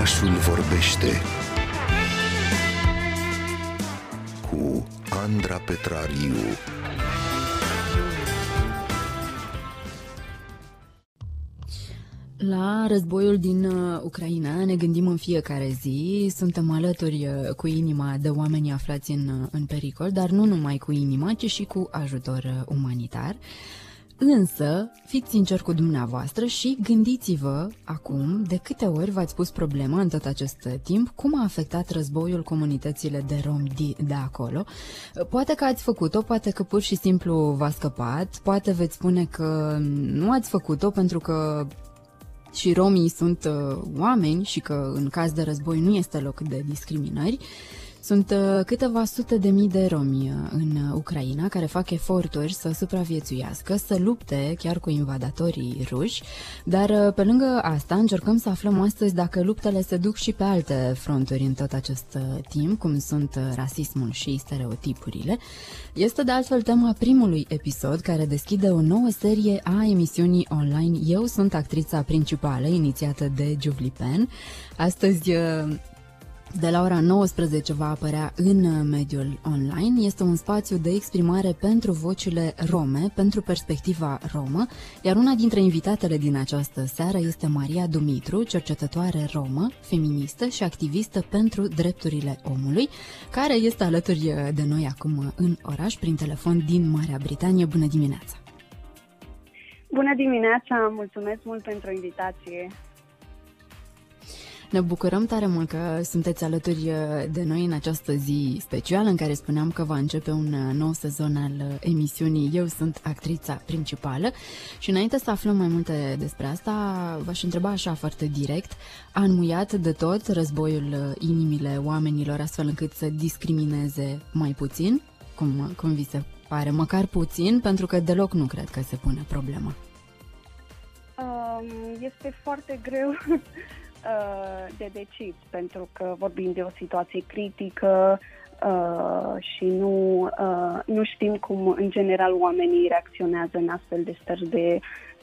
Orașul vorbește cu Andra Petrariu. La războiul din uh, Ucraina ne gândim în fiecare zi, suntem alături uh, cu inima de oameni aflați în, uh, în pericol, dar nu numai cu inima, ci și cu ajutor umanitar. Însă, fiți sinceri cu dumneavoastră și gândiți-vă acum de câte ori v-ați pus problema în tot acest timp, cum a afectat războiul comunitățile de romi de, de acolo. Poate că ați făcut-o, poate că pur și simplu v-a scăpat, poate veți spune că nu ați făcut-o pentru că și romii sunt uh, oameni și că în caz de război nu este loc de discriminări. Sunt uh, câteva sute de mii de romi uh, în Ucraina care fac eforturi să supraviețuiască, să lupte chiar cu invadatorii ruși, dar uh, pe lângă asta încercăm să aflăm astăzi dacă luptele se duc și pe alte fronturi în tot acest timp, cum sunt rasismul și stereotipurile. Este de altfel tema primului episod care deschide o nouă serie a emisiunii online Eu sunt actrița principală, inițiată de Juvlipen. Astăzi de la ora 19 va apărea în mediul online. Este un spațiu de exprimare pentru vocile rome, pentru perspectiva romă, iar una dintre invitatele din această seară este Maria Dumitru, cercetătoare romă, feministă și activistă pentru drepturile omului, care este alături de noi acum în oraș prin telefon din Marea Britanie. Bună dimineața! Bună dimineața! Mulțumesc mult pentru invitație! Ne bucurăm tare mult că sunteți alături uh, de noi în această zi specială în care spuneam că va începe un uh, nou sezon al uh, emisiunii Eu sunt actrița principală și înainte să aflăm mai multe despre asta, v-aș întreba așa foarte direct, a înmuiat de tot războiul inimile oamenilor astfel încât să discrimineze mai puțin? Cum, cum vi se pare? Măcar puțin, pentru că deloc nu cred că se pune problema. Um, este foarte greu Uh, de decis, pentru că vorbim de o situație critică uh, și nu, uh, nu știm cum, în general, oamenii reacționează în astfel de stări de,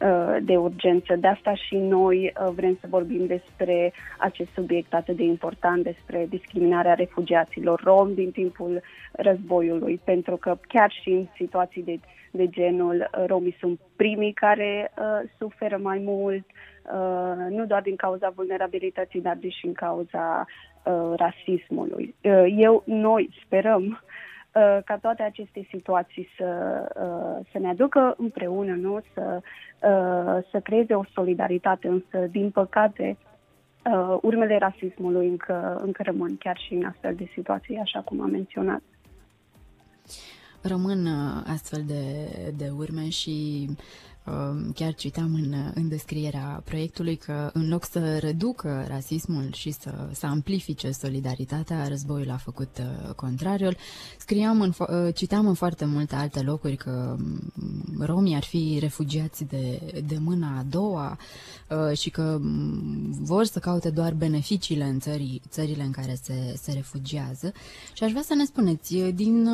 uh, de urgență. De asta și noi uh, vrem să vorbim despre acest subiect atât de important, despre discriminarea refugiaților rom din timpul războiului, pentru că chiar și în situații de, de genul, romii sunt primii care uh, suferă mai mult, uh, Uh, nu doar din cauza vulnerabilității, dar și din cauza uh, rasismului. Uh, eu, noi sperăm uh, ca toate aceste situații să, uh, să ne aducă împreună, nu? Să, uh, să creeze o solidaritate, însă, din păcate, uh, urmele rasismului încă, încă rămân chiar și în astfel de situații, așa cum am menționat. Rămân uh, astfel de, de urme și Um, chiar citeam în, în descrierea proiectului că în loc să reducă rasismul și să, să amplifice solidaritatea, războiul a făcut uh, contrariul. Scriam în, uh, citeam în foarte multe alte locuri că um, romii ar fi refugiați de, de mâna a doua uh, și că um, vor să caute doar beneficiile în țării, țările în care se, se refugiază. Și aș vrea să ne spuneți, din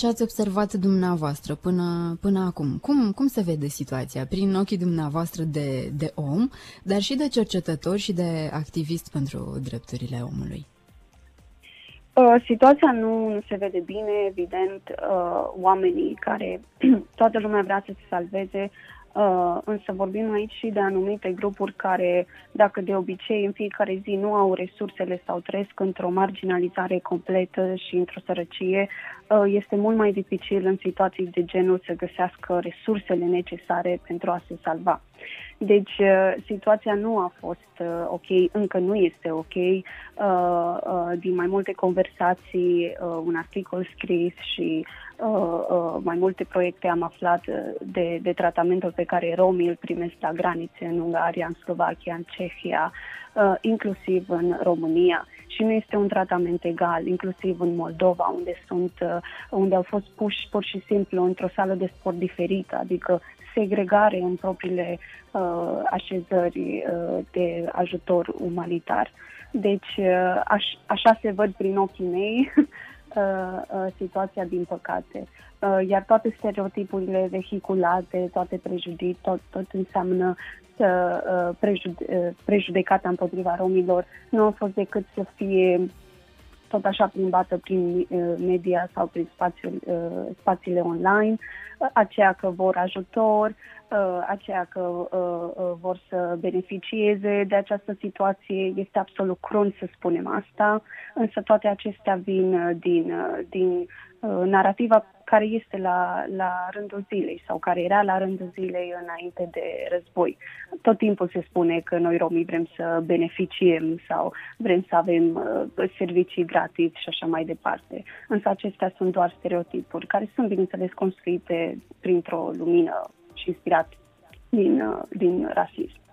ce ați observat dumneavoastră până, până acum? Cum, cum se vede situația prin ochii dumneavoastră de, de om, dar și de cercetător și de activist pentru drepturile omului? Uh, situația nu, nu se vede bine, evident. Uh, oamenii care toată lumea vrea să se salveze Uh, însă vorbim aici și de anumite grupuri care, dacă de obicei în fiecare zi nu au resursele sau trăiesc într-o marginalizare completă și într-o sărăcie, uh, este mult mai dificil în situații de genul să găsească resursele necesare pentru a se salva. Deci uh, situația nu a fost uh, ok, încă nu este ok. Uh, din mai multe conversații, un articol scris și mai multe proiecte am aflat de, de tratamentul pe care romii îl primesc la granițe în Ungaria, în Slovacia, în Cehia, inclusiv în România și nu este un tratament egal, inclusiv în Moldova, unde sunt, unde au fost puși pur și simplu într-o sală de sport diferită, adică segregare în propriile uh, așezări uh, de ajutor umanitar. Deci, uh, aș, așa se văd prin ochii mei uh, uh, situația din păcate. Uh, iar toate stereotipurile vehiculate, toate prejudii, tot, tot înseamnă uh, prejude, uh, prejudecata împotriva romilor, nu au fost decât să fie tot așa plimbată prin uh, media sau prin spațiul, uh, spațiile online, uh, aceea că vor ajutor, aceea că vor să beneficieze de această situație. Este absolut crunt să spunem asta, însă toate acestea vin din, din narativa care este la, la rândul zilei sau care era la rândul zilei înainte de război. Tot timpul se spune că noi romii vrem să beneficiem sau vrem să avem uh, servicii gratis și așa mai departe. Însă acestea sunt doar stereotipuri care sunt, bineînțeles, construite printr-o lumină și inspirat din, uh, din rasism.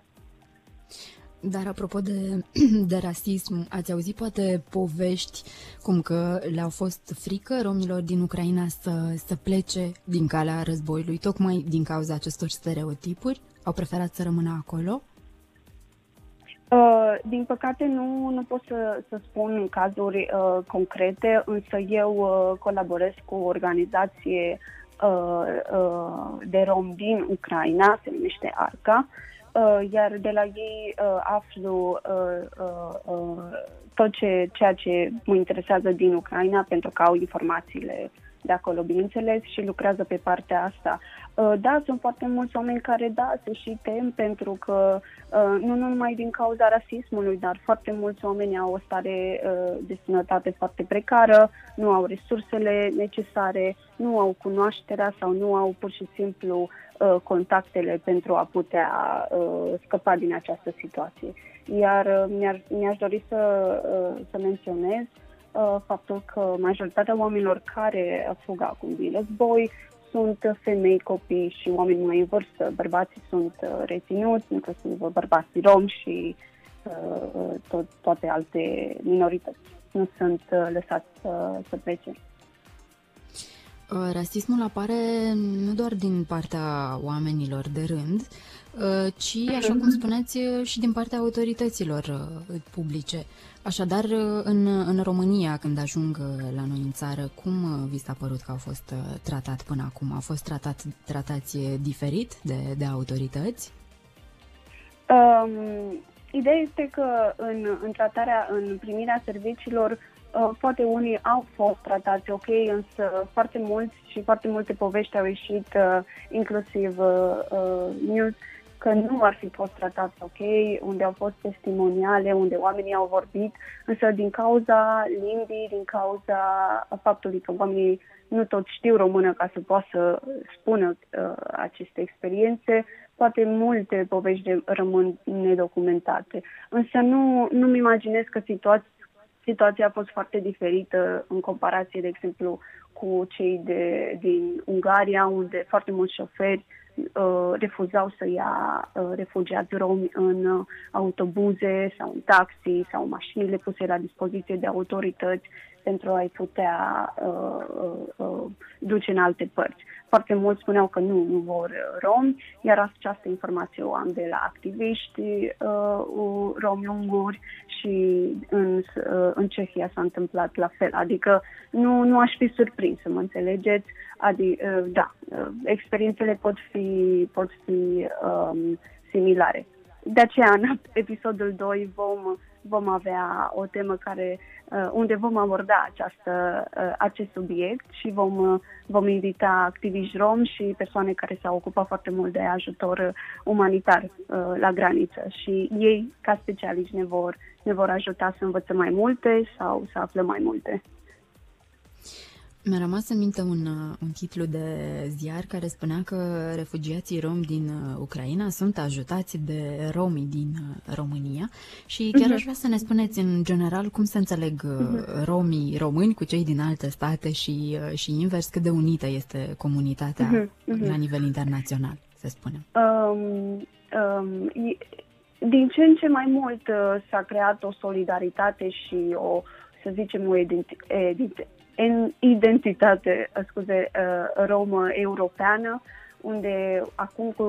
Dar apropo de, de rasism, ați auzit poate povești cum că le-au fost frică romilor din Ucraina să, să plece din calea războiului, tocmai din cauza acestor stereotipuri? Au preferat să rămână acolo? Uh, din păcate nu, nu pot să, să spun cazuri uh, concrete, însă eu uh, colaborez cu o organizație uh, uh, de rom din Ucraina, se numește ARCA, uh, iar de la ei uh, aflu uh, uh, uh, tot ce, ceea ce mă interesează din Ucraina pentru că au informațiile de acolo, bineînțeles, și lucrează pe partea asta. Uh, da, sunt foarte mulți oameni care, da, se și tem pentru că, uh, nu numai din cauza rasismului, dar foarte mulți oameni au o stare uh, de sănătate foarte precară, nu au resursele necesare, nu au cunoașterea sau nu au pur și simplu contactele pentru a putea scăpa din această situație. Iar mi-ar, mi-aș dori să, să menționez faptul că majoritatea oamenilor care fug acum din război sunt femei, copii și oameni mai în vârstă. Bărbații sunt uh, reținuți, inclusiv bărbații romi și uh, tot, toate alte minorități. Nu sunt uh, lăsați să, să plece. Rasismul apare nu doar din partea oamenilor de rând, ci, așa cum spuneți, și din partea autorităților publice. Așadar, în, în România, când ajung la noi în țară, cum vi s-a părut că au fost uh, tratat până acum? Au fost tratat, tratați diferit de, de autorități? Um, ideea este că în, în tratarea, în primirea serviciilor, uh, poate unii au fost tratați ok, însă foarte mulți și foarte multe povești au ieșit, uh, inclusiv uh, uh, news, că nu ar fi fost tratat ok, unde au fost testimoniale, unde oamenii au vorbit, însă din cauza limbii, din cauza faptului că oamenii nu tot știu română ca să poată să spună uh, aceste experiențe, poate multe povești rămân nedocumentate. Însă nu, nu-mi imaginez că situația situația a fost foarte diferită în comparație, de exemplu, cu cei de, din Ungaria, unde foarte mulți șoferi Uh, refuzau să ia uh, refugiați romi în uh, autobuze sau în taxi sau mașinile puse la dispoziție de autorități pentru a-i putea uh, uh, duce în alte părți. Foarte mulți spuneau că nu, nu vor romi, iar această informație o am de la activiști uh, romi unguri și în, uh, în Cehia s-a întâmplat la fel. Adică nu, nu aș fi surprins, să mă înțelegeți. Adi, uh, da, uh, experiențele pot fi, pot fi um, similare. De aceea, în episodul 2 vom, vom avea o temă care, uh, unde vom aborda această, uh, acest subiect și vom, uh, vom invita activiști rom și persoane care s-au ocupat foarte mult de ajutor umanitar la graniță și ei, ca specialiști, ne vor, ne vor ajuta să învățăm mai multe sau să aflăm mai multe. Mi-a rămas în minte un, uh, un titlu de ziar care spunea că refugiații romi din uh, Ucraina sunt ajutați de romii din uh, România și chiar uh-huh. aș vrea să ne spuneți în general cum se înțeleg uh-huh. romii români cu cei din alte state și, și invers, cât de unită este comunitatea uh-huh. Uh-huh. la nivel internațional, să spunem. Um, um, din ce în ce mai mult uh, s-a creat o solidaritate și o, să zicem, o identi- în identitate, scuze, uh, romă europeană, unde acum cu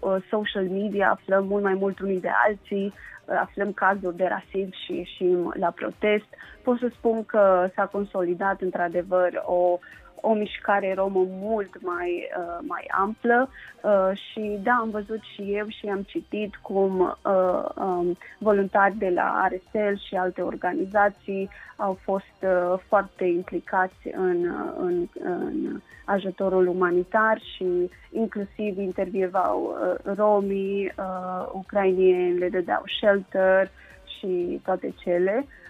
uh, social media aflăm mult mai mult unii de alții, uh, aflăm cazuri de rasism și ieșim la protest. Pot să spun că s-a consolidat într-adevăr o o mișcare romă mult mai, uh, mai amplă uh, și da, am văzut și eu și am citit cum uh, um, voluntari de la RSL și alte organizații au fost uh, foarte implicați în, în, în ajutorul umanitar și inclusiv intervievau uh, romii, uh, ucrainieni, le dădeau shelter și toate cele. Uh,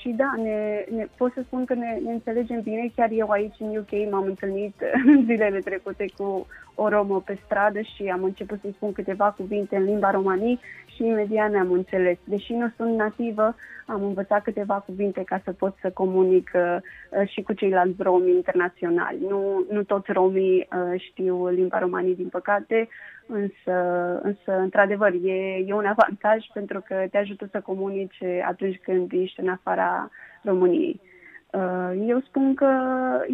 și da, ne, ne, pot să spun că ne, ne înțelegem bine. Chiar eu aici în UK m-am întâlnit în zilele trecute cu o romă pe stradă și am început să-i spun câteva cuvinte în limba romanii și imediat ne-am înțeles. Deși nu sunt nativă, am învățat câteva cuvinte ca să pot să comunic uh, uh și cu ceilalți romi internaționali. Nu, nu toți romii uh, știu limba romanii, din păcate, însă, însă într-adevăr, e, e un avantaj pentru că te ajută să comunici atunci când ești în afara României. Uh, eu spun că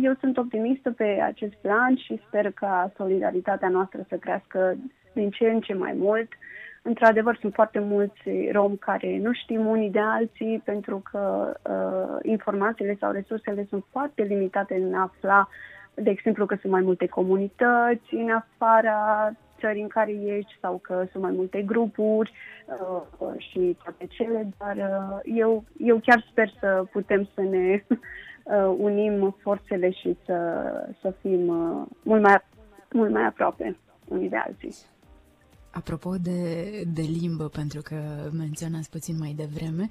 eu sunt optimistă pe acest plan și sper ca solidaritatea noastră să crească din ce în ce mai mult. Într-adevăr, sunt foarte mulți romi care nu știm unii de alții pentru că uh, informațiile sau resursele sunt foarte limitate în a afla, de exemplu, că sunt mai multe comunități în afara țării în care ești sau că sunt mai multe grupuri uh, și toate cele, dar uh, eu, eu chiar sper să putem să ne uh, unim forțele și să, să fim uh, mult, mai, mult mai aproape unii de alții. Apropo de, de limbă, pentru că menționați puțin mai devreme,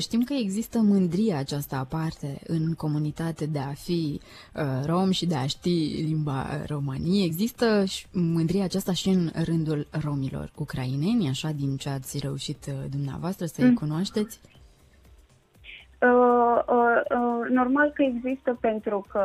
știm că există mândria aceasta aparte în comunitate de a fi uh, rom și de a ști limba romanii. Există mândria aceasta și în rândul romilor ucraineni, așa din ce ați reușit uh, dumneavoastră să-i mm. cunoașteți? Uh, uh, uh, normal că există pentru că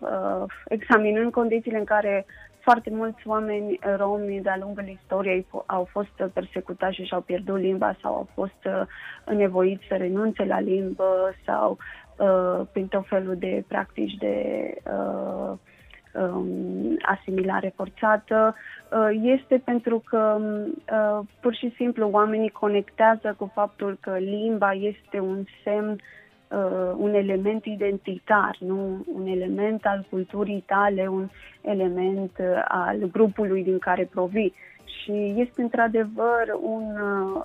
uh, examinând condițiile în care foarte mulți oameni romi de-a lungul istoriei au fost persecutați și și-au pierdut limba sau au fost uh, nevoiți să renunțe la limbă sau uh, prin tot felul de practici de uh, um, asimilare forțată, uh, este pentru că uh, pur și simplu oamenii conectează cu faptul că limba este un semn uh, un element identitar, nu un element al culturii tale, un element uh, al grupului din care provii. Și este într-adevăr un,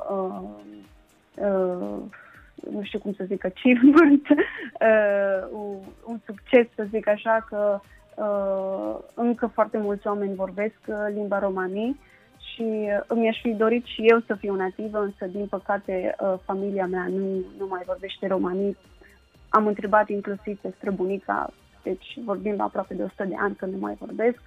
uh, uh, nu știu cum să zic, achievement, uh, un, un succes, să zic așa, că uh, încă foarte mulți oameni vorbesc uh, limba romanii și uh, mi-aș fi dorit și eu să fiu nativă, însă din păcate uh, familia mea nu, nu mai vorbește romanii am întrebat inclusiv pe străbunica, deci vorbim aproape de 100 de ani că nu mai vorbesc.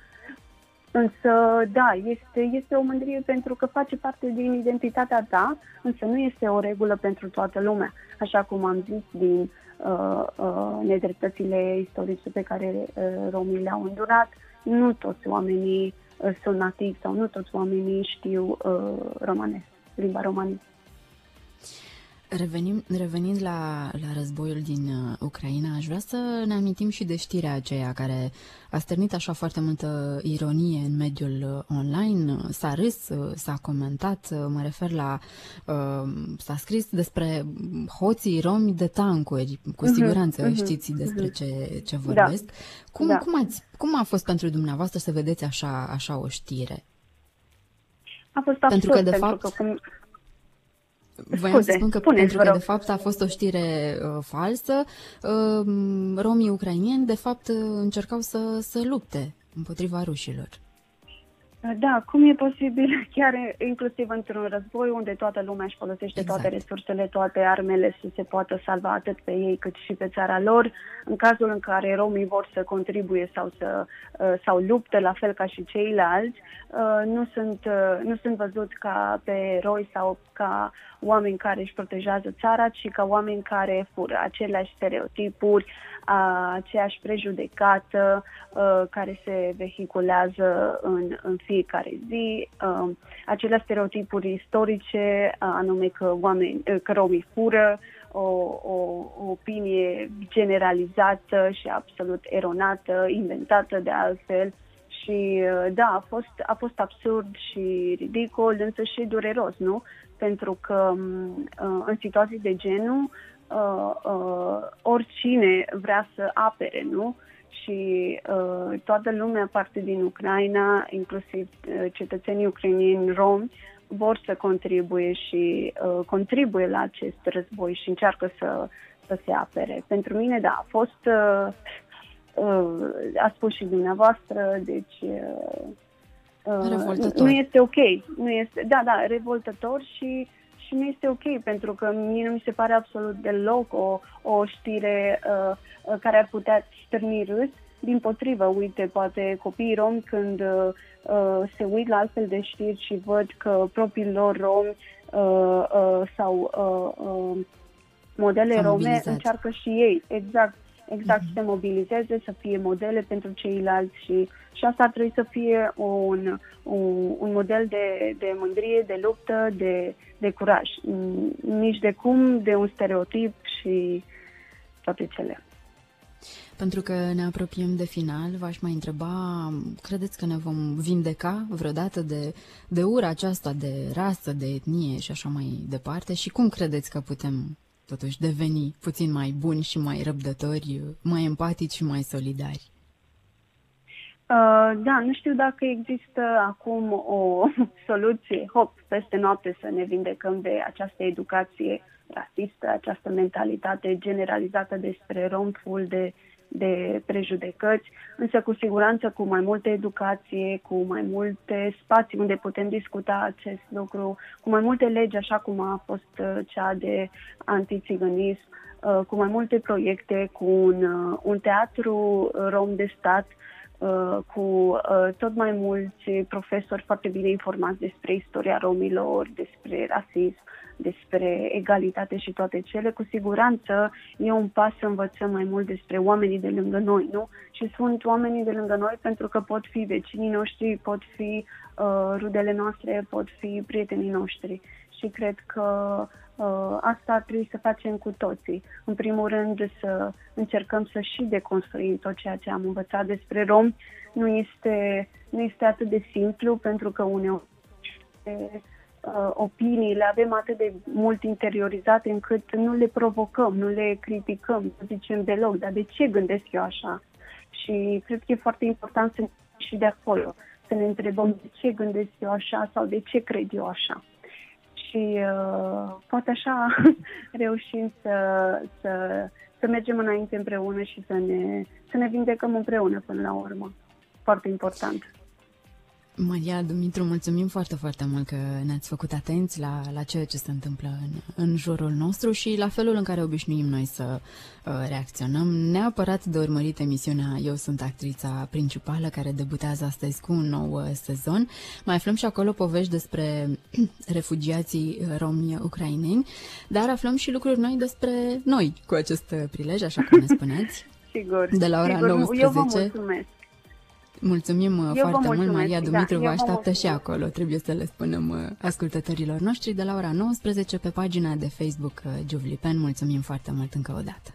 Însă, da, este, este o mândrie pentru că face parte din identitatea ta, însă nu este o regulă pentru toată lumea. Așa cum am zis, din uh, uh, nedreptățile istorice pe care uh, romii le-au îndurat, nu toți oamenii uh, sunt nativi sau nu toți oamenii știu uh, romanesc, limba romanistă. Revenim, revenind la, la războiul din uh, Ucraina, aș vrea să ne amintim și de știrea aceea care a stârnit așa foarte multă ironie în mediul uh, online. S-a râs, uh, s-a comentat, uh, mă refer la... Uh, s-a scris despre hoții romi de tancuri. Cu mhm, siguranță uh-huh, știți despre uh-huh. ce, ce da. vorbesc. Da. Cum, da. Cum, ați, cum a fost pentru dumneavoastră să vedeți așa, așa o știre? A fost absurd, pentru că, de pentru fapt, că cum Voiam Scuze, să spun că pentru că de fapt a fost o știre uh, falsă, uh, romii ucrainieni de fapt uh, încercau să, să lupte împotriva rușilor. Da, cum e posibil chiar inclusiv într-un război unde toată lumea își folosește exact. toate resursele, toate armele să se poată salva atât pe ei cât și pe țara lor, în cazul în care romii vor să contribuie sau să uh, sau luptă la fel ca și ceilalți, uh, nu sunt, uh, nu sunt văzuți ca pe eroi sau ca oameni care își protejează țara, ci ca oameni care fură aceleași stereotipuri, aceeași prejudecată care se vehiculează în, în fiecare zi, acele stereotipuri istorice, anume că, oameni, că romii fură, o, o, o opinie generalizată și absolut eronată, inventată de altfel Și da, a fost, a fost absurd și ridicol, însă și dureros, nu? Pentru că în situații de genul, oricine vrea să apere, nu? Și uh, toată lumea parte din Ucraina, inclusiv uh, cetățenii ucrainieni romi, vor să contribuie și uh, contribuie la acest război și încearcă să, să se apere. Pentru mine, da, a fost, uh, uh, a spus și dumneavoastră, deci uh, uh, nu este ok. Nu este, da, da, revoltător și și nu este ok, pentru că mie nu mi se pare absolut deloc o, o știre uh, uh care ar putea stârni râs. Din potrivă, uite, poate copiii romi când uh, uh, se uit la astfel de știri și văd că propriii lor romi uh, uh, sau uh, uh, modele rome mobilizat. încearcă și ei, exact, exact, mm-hmm. să se mobilizeze, să fie modele pentru ceilalți și, și asta ar trebui să fie un, un, un model de, de mândrie, de luptă, de, de curaj. Nici de cum de un stereotip și toate cele. Pentru că ne apropiem de final, v-aș mai întreba, credeți că ne vom vindeca vreodată de, de ura aceasta de rasă, de etnie și așa mai departe? Și cum credeți că putem totuși deveni puțin mai buni și mai răbdători, mai empatici și mai solidari? Uh, da, nu știu dacă există acum o soluție, hop, peste noapte să ne vindecăm de această educație rasistă, această mentalitate generalizată despre rom full de, de prejudecăți, însă cu siguranță cu mai multă educație, cu mai multe spații unde putem discuta acest lucru, cu mai multe legi, așa cum a fost uh, cea de antițiganism, uh, cu mai multe proiecte, cu un, un teatru rom de stat Uh, cu uh, tot mai mulți profesori foarte bine informați despre istoria romilor, despre rasism, despre egalitate și toate cele, cu siguranță e un pas să învățăm mai mult despre oamenii de lângă noi, nu? Și sunt oamenii de lângă noi pentru că pot fi vecinii noștri, pot fi uh, rudele noastre, pot fi prietenii noștri. Și cred că uh, asta ar trebui să facem cu toții. În primul rând să încercăm să și deconstruim tot ceea ce am învățat despre romi. Nu este, nu este atât de simplu pentru că uneori uh, opinii le avem atât de mult interiorizate încât nu le provocăm, nu le criticăm, nu zicem deloc, dar de ce gândesc eu așa? Și cred că e foarte important să și de acolo, să ne întrebăm de ce gândesc eu așa sau de ce cred eu așa și uh, poate așa reușim să, să, să mergem înainte împreună și să ne, să ne vindecăm împreună până la urmă. Foarte important. Maria Dumitru, mulțumim foarte, foarte mult că ne-ați făcut atenți la, la ceea ce se întâmplă în, în jurul nostru și la felul în care obișnuim noi să uh, reacționăm. Neapărat de urmărit emisiunea Eu sunt actrița principală care debutează astăzi cu un nou uh, sezon. Mai aflăm și acolo povești despre refugiații romi ucraineni, dar aflăm și lucruri noi despre noi cu acest prilej, așa cum ne spuneți. Sigur. De la ora sigur. 19. Eu vă mulțumesc. Mulțumim uh, eu foarte mult, Maria da, Dumitru, vă așteaptă și acolo, trebuie să le spunem uh, ascultătorilor noștri de la ora 19 pe pagina de Facebook uh, Giuvlipen. Mulțumim foarte mult încă o dată.